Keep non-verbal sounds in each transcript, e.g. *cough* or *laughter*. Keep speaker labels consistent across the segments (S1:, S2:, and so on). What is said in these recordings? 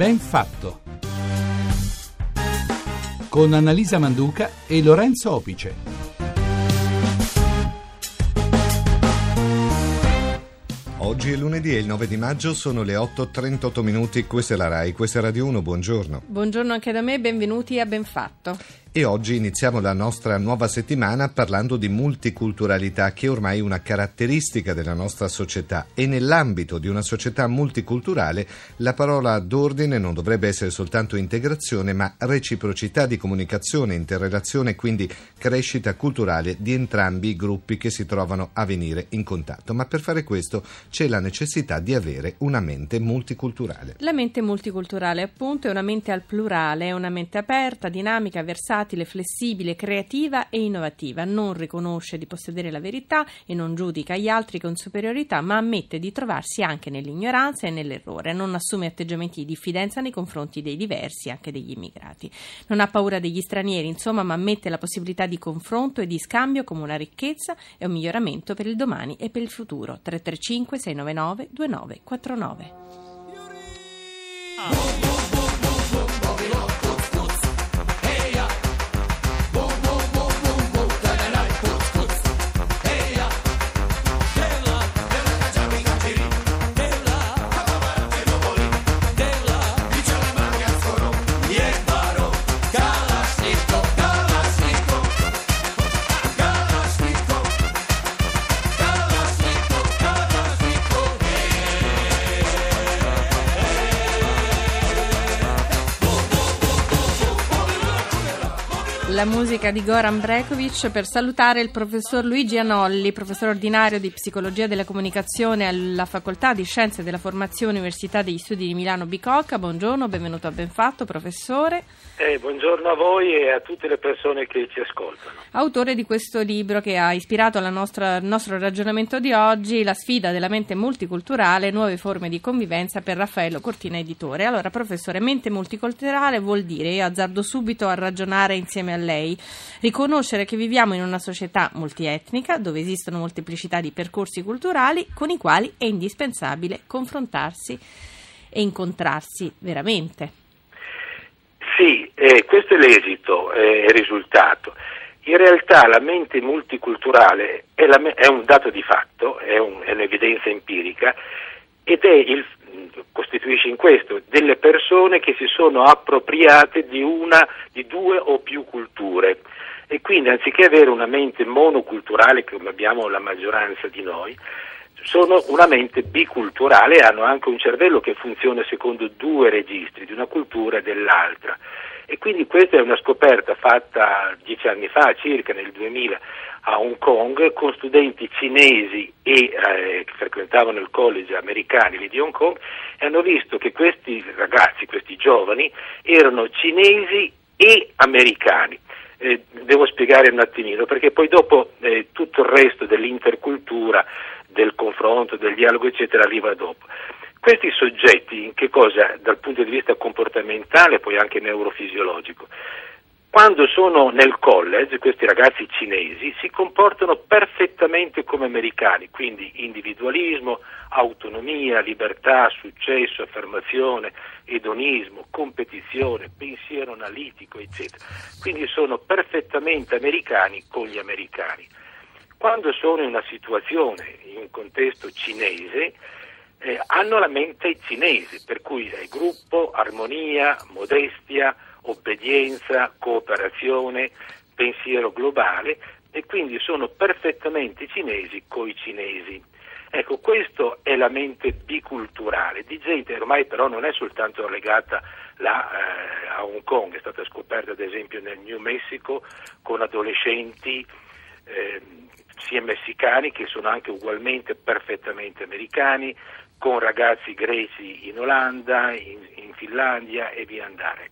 S1: Ben fatto. Con Annalisa Manduca e Lorenzo Opice.
S2: Oggi è lunedì e il 9 di maggio sono le 8.38 minuti, questa è la RAI, questa è Radio 1, buongiorno.
S3: Buongiorno anche da me, benvenuti a Benfatto.
S2: E oggi iniziamo la nostra nuova settimana parlando di multiculturalità che è ormai una caratteristica della nostra società e nell'ambito di una società multiculturale la parola d'ordine non dovrebbe essere soltanto integrazione ma reciprocità di comunicazione, interrelazione e quindi crescita culturale di entrambi i gruppi che si trovano a venire in contatto. Ma per fare questo c'è la necessità di avere una mente multiculturale.
S3: La mente multiculturale appunto è una mente al plurale, è una mente aperta, dinamica, versatile versatile, flessibile, creativa e innovativa. Non riconosce di possedere la verità e non giudica gli altri con superiorità, ma ammette di trovarsi anche nell'ignoranza e nell'errore. Non assume atteggiamenti di diffidenza nei confronti dei diversi, anche degli immigrati. Non ha paura degli stranieri, insomma, ma ammette la possibilità di confronto e di scambio come una ricchezza e un miglioramento per il domani e per il futuro. 335 699 2949. Ah. La musica di Goran Brekovic per salutare il professor Luigi Anolli, professore ordinario di psicologia della comunicazione alla Facoltà di Scienze della Formazione Università degli Studi di Milano Bicocca. Buongiorno, benvenuto a Benfatto, professore.
S4: Eh, buongiorno a voi e a tutte le persone che ci ascoltano.
S3: Autore di questo libro che ha ispirato nostra, il nostro ragionamento di oggi, La sfida della mente multiculturale, nuove forme di convivenza per Raffaello Cortina Editore. Allora, professore, mente multiculturale vuol dire, io azzardo subito a ragionare insieme a lei, riconoscere che viviamo in una società multietnica dove esistono molteplicità di percorsi culturali con i quali è indispensabile confrontarsi e incontrarsi veramente.
S4: Sì, eh, questo è l'esito, eh, il risultato. In realtà la mente multiculturale è, la, è un dato di fatto, è, un, è, un'evidenza empirica ed il, costituisce in questo delle persone che si sono appropriate di una, di due o più culture e quindi anziché avere una mente monoculturale come abbiamo la maggioranza di noi, sono una mente biculturale e hanno anche un cervello che funziona secondo due registri, di una cultura e dell'altra. E quindi questa è una scoperta fatta dieci anni fa, circa nel 2000, a Hong Kong, con studenti cinesi e, eh, che frequentavano il college americani lì di Hong Kong, e hanno visto che questi ragazzi, questi giovani, erano cinesi e americani. Eh, devo spiegare un attimino, perché poi dopo eh, tutto il resto dell'intercultura del confronto, del dialogo, eccetera, arriva dopo. Questi soggetti, in che cosa, dal punto di vista comportamentale e poi anche neurofisiologico, quando sono nel college, questi ragazzi cinesi si comportano perfettamente come americani, quindi individualismo, autonomia, libertà, successo, affermazione, edonismo, competizione, pensiero analitico, eccetera. Quindi sono perfettamente americani con gli americani. Quando sono in una situazione, in un contesto cinese, eh, hanno la mente cinese, per cui è gruppo, armonia, modestia, obbedienza, cooperazione, pensiero globale e quindi sono perfettamente cinesi coi cinesi. Ecco, questa è la mente biculturale, di gente ormai però non è soltanto legata là, eh, a Hong Kong, è stata scoperta ad esempio nel New Mexico con adolescenti eh, sia messicani che sono anche ugualmente perfettamente americani, con ragazzi greci in Olanda, in, in Finlandia e via andare.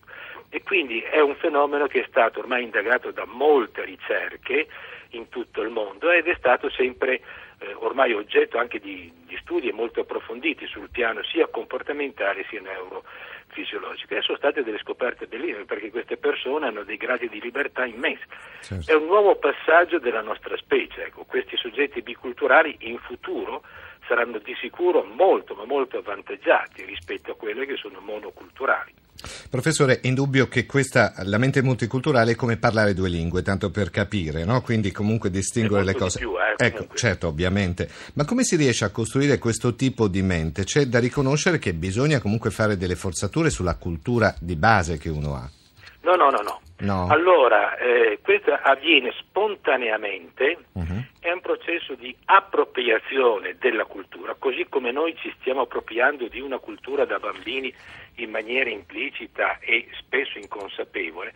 S4: E quindi è un fenomeno che è stato ormai indagato da molte ricerche in tutto il mondo ed è stato sempre eh, ormai oggetto anche di, di, studi molto approfonditi sul piano sia comportamentale sia neurofisiologico. E sono state delle scoperte bellissime perché queste persone hanno dei gradi di libertà immensi. Certo. È un nuovo passaggio della nostra specie. Ecco, questi soggetti biculturali in futuro saranno di sicuro molto ma molto avvantaggiati rispetto a quelle che sono monoculturali.
S2: Professore, è indubbio che questa, la mente multiculturale è come parlare due lingue, tanto per capire, no? quindi comunque distinguere le cose.
S4: Più, eh,
S2: ecco, certo, ovviamente. Ma come si riesce a costruire questo tipo di mente? C'è da riconoscere che bisogna comunque fare delle forzature sulla cultura di base che uno ha.
S4: No, no, no, no.
S2: No.
S4: Allora, eh, questo avviene spontaneamente,
S2: Mhm.
S4: è un processo di appropriazione della cultura, così come noi ci stiamo appropriando di una cultura da bambini in maniera implicita e spesso inconsapevole.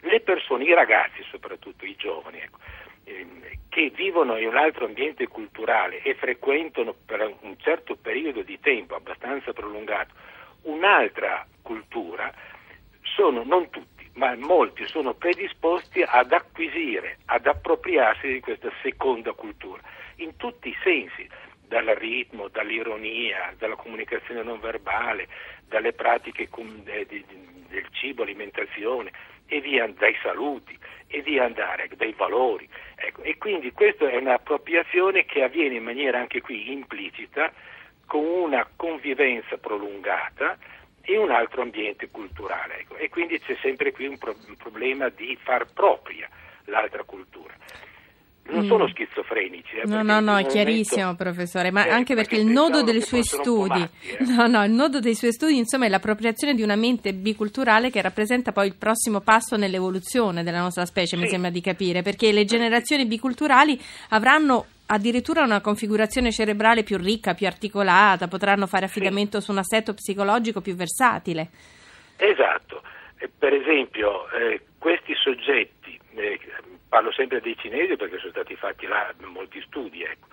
S4: Le persone, i ragazzi soprattutto, i giovani, ecco, ehm, che vivono in un altro ambiente culturale e frequentano per un certo periodo di tempo abbastanza prolungato un'altra cultura, sono non tutti, ma molti sono predisposti ad acquisire, ad appropriarsi di questa seconda cultura, in tutti i sensi, dal ritmo, dall'ironia, dalla comunicazione non verbale, dalle pratiche eh, del cibo, alimentazione, e via dai saluti, e via andare, dai valori. Ecco, e quindi questa è un'appropriazione che avviene in maniera anche qui implicita, con una convivenza prolungata in un altro ambiente culturale. ecco. E quindi c'è sempre qui un, pro- un problema di far propria l'altra cultura. Non
S3: Mm.
S4: sono schizofrenici. eh,
S3: No, no, no, è
S4: momento-
S3: chiarissimo, professore, ma
S4: Eh,
S3: anche perché
S4: perché
S3: il nodo dei suoi studi,
S4: matti, eh. *laughs*
S3: no, no, il nodo dei suoi studi, insomma, è l'appropriazione di una mente biculturale che rappresenta poi il prossimo passo nell'evoluzione della nostra specie, mi
S4: Sì.
S3: sembra di capire, perché le generazioni biculturali avranno addirittura una configurazione cerebrale più ricca, più articolata, potranno fare affidamento su un assetto psicologico più versatile.
S4: Esatto, Eh, per esempio eh, questi soggetti, eh, parlo sempre dei cinesi perché sono stati fatti là molti studi, ecco.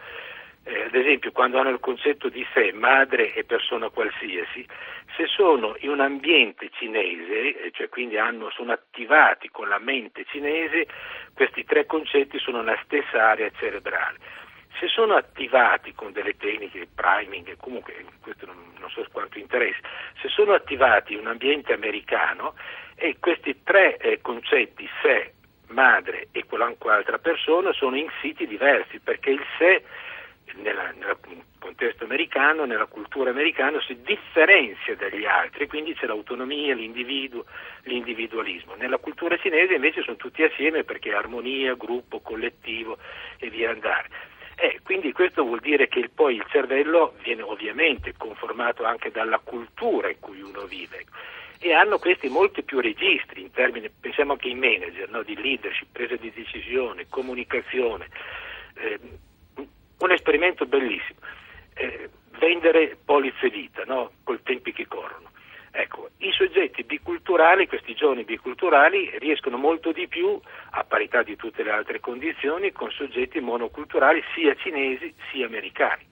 S4: Eh, ad esempio quando hanno il concetto di sé, madre e persona qualsiasi, se sono in un ambiente cinese, eh, cioè quindi hanno, sono attivati con la mente cinese, questi tre concetti sono nella stessa area cerebrale. Se sono attivati con delle tecniche priming, comunque questo non, non so quanto interessa, se sono attivati in un ambiente americano e questi tre eh, concetti, sé, madre e qualunque altra persona, sono in siti diversi, perché il sé nella- nel contesto americano, nella cultura americana, si differenzia dagli altri, quindi c'è l'autonomia, l'individuo, l'individualismo. Nella cultura cinese invece sono tutti assieme perché armonia, gruppo, collettivo e via andare. Eh, quindi questo vuol dire che poi il cervello viene ovviamente conformato anche dalla cultura in cui uno vive e hanno questi molti più registri in termini, pensiamo anche ai manager, no, di leadership, presa di decisione, comunicazione. Eh, un esperimento bellissimo, eh, vendere polizze vita, no? col tempi che corrono. Ecco, i soggetti biculturali, questi giovani biculturali, riescono molto di più, a parità di tutte le altre condizioni, con soggetti monoculturali sia cinesi sia americani,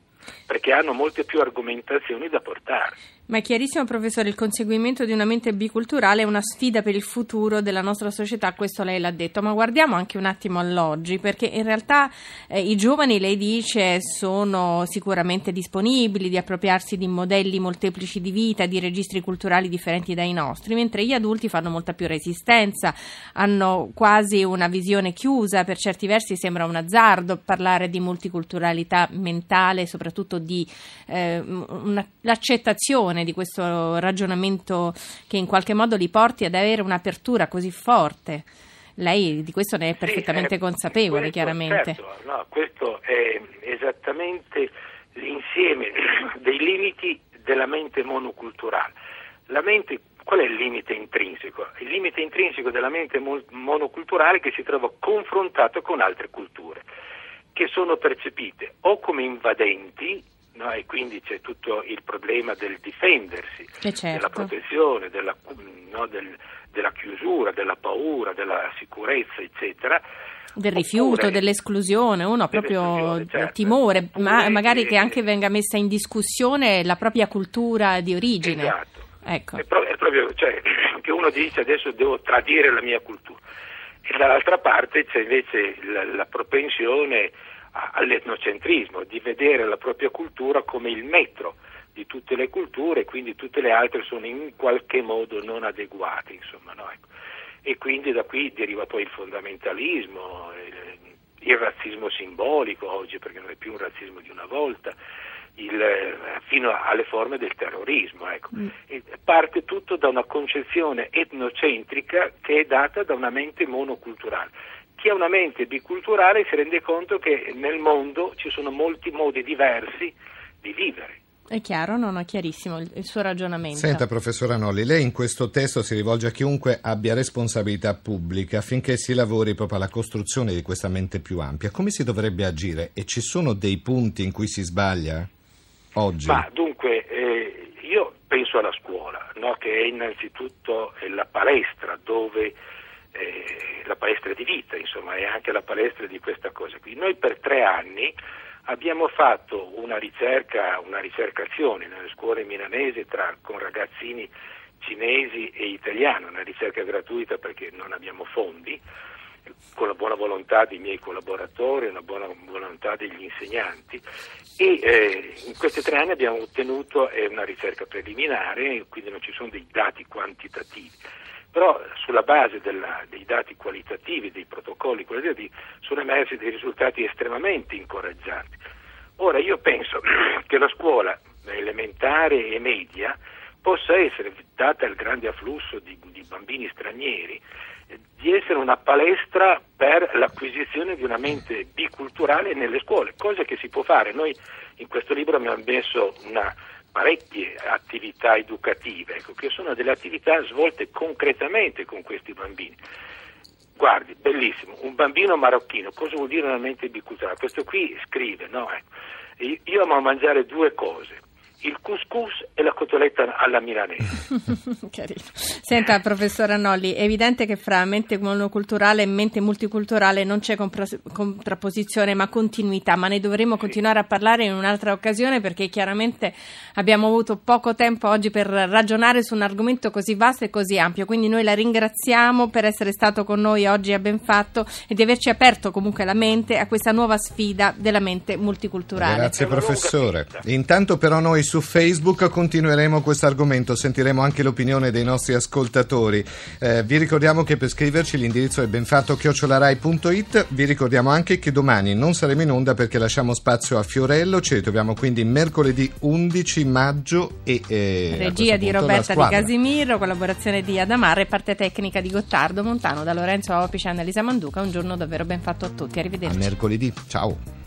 S4: perché hanno molte più argomentazioni da portare.
S3: Ma è chiarissimo, professore, il conseguimento di una mente biculturale è una sfida per il futuro della nostra società, questo lei l'ha detto, ma guardiamo anche un attimo all'oggi, perché in realtà eh, i giovani, lei dice, sono sicuramente disponibili di appropriarsi di modelli molteplici di vita, di registri culturali differenti dai nostri, mentre gli adulti fanno molta più resistenza, hanno quasi una visione chiusa, per certi versi sembra un azzardo parlare di multiculturalità mentale, soprattutto di eh, una- l'accettazione di questo ragionamento che in qualche modo li porti ad avere un'apertura così forte. Lei di questo ne è perfettamente
S4: Sì, eh,
S3: consapevole,
S4: questo,
S3: chiaramente.
S4: certo, no, questo è esattamente l'insieme *clears throat* dei limiti della mente monoculturale. La mente, qual è il limite intrinseco? Il limite intrinseco della mente mo- monoculturale è che si trova confrontato con altre culture, che sono percepite o come invadenti, no, e quindi c'è tutto il problema del difendersi,
S3: Eh, certo.
S4: della protezione, della, no, del- della chiusura, della paura, della sicurezza, eccetera.
S3: Del rifiuto,
S4: Oppure-
S3: dell'esclusione, uno ha proprio
S4: certo.
S3: timore, ma
S4: Oppure
S3: magari
S4: che-
S3: che anche venga messa in discussione la propria cultura di origine.
S4: Esatto.
S3: Ecco.
S4: È, pro- è proprio, cioè, *clears throat* che uno dice adesso devo tradire la mia cultura. E dall'altra parte c'è invece la, la propensione all'etnocentrismo, di vedere la propria cultura come il metro di tutte le culture, quindi tutte le altre sono in qualche modo non adeguate, insomma, no? Ecco. E quindi da qui deriva poi il fondamentalismo, il, il razzismo simbolico oggi, perché non è più un razzismo di una volta, il, fino alle forme del terrorismo. Ecco. Mm. parte tutto da una concezione etnocentrica che è data da una mente monoculturale. Chi ha una mente biculturale si rende conto che nel mondo ci sono molti modi diversi di vivere.
S3: È chiaro, non è chiarissimo il, suo ragionamento.
S2: Senta, professor Anolli, lei in questo testo si rivolge a chiunque abbia responsabilità pubblica affinché si lavori proprio alla costruzione di questa mente più ampia. Come si dovrebbe agire? E ci sono dei punti in cui si sbaglia oggi?
S4: Ma dunque, eh, io penso alla scuola, no? che è innanzitutto la palestra dove eh, la palestra di vita, insomma, è anche la palestra di questa cosa qui. Noi per tre anni abbiamo fatto una ricerca, una ricercazione nelle scuole milanesi tra, con ragazzini cinesi e italiani, una ricerca gratuita perché non abbiamo fondi, con la buona volontà dei miei collaboratori la buona volontà degli insegnanti e eh, in questi tre anni abbiamo ottenuto eh, una ricerca preliminare, quindi non ci sono dei dati quantitativi però sulla base della, dei dati qualitativi, dei protocolli qualitativi, sono emersi dei risultati estremamente incoraggianti. Ora io penso *clears throat* che la scuola elementare e media possa essere, data il grande afflusso di, di bambini stranieri, di essere una palestra per l'acquisizione di una mente biculturale nelle scuole, cosa che si può fare. Noi in questo libro abbiamo messo una parecchie attività educative, ecco, che sono delle attività svolte concretamente con questi bambini. Guardi, bellissimo, un bambino marocchino, cosa vuol dire una mente biculturale? Questo qui scrive, no? Ecco. Io amo mangiare due cose, il couscous e la cotoletta alla milanese. *laughs*
S3: Carino. Senta, professor Annolli, è evidente che fra mente monoculturale e mente multiculturale non c'è compra- contrapposizione ma continuità, ma ne dovremo sì. continuare a parlare in un'altra occasione perché chiaramente abbiamo avuto poco tempo oggi per ragionare su un argomento così vasto e così ampio, quindi noi la ringraziamo per essere stato con noi oggi a Ben Fatto e di averci aperto comunque la mente a questa nuova sfida della mente multiculturale.
S2: Grazie professore. Intanto però noi su Facebook continueremo questo argomento, sentiremo anche l'opinione dei nostri ascoltatori. Eh, vi ricordiamo che per scriverci l'indirizzo è benfatto-chiocciolarai.it. Vi ricordiamo anche che domani non saremo in onda perché lasciamo spazio a Fiorello, ci ritroviamo quindi mercoledì 11 maggio e
S3: eh, regia di Roberta Di Casimiro, collaborazione di Adamare e parte tecnica di Gottardo Montano da Lorenzo Opice e Annalisa Manduca. Un giorno davvero ben fatto a tutti. Arrivederci.
S2: A mercoledì. Ciao.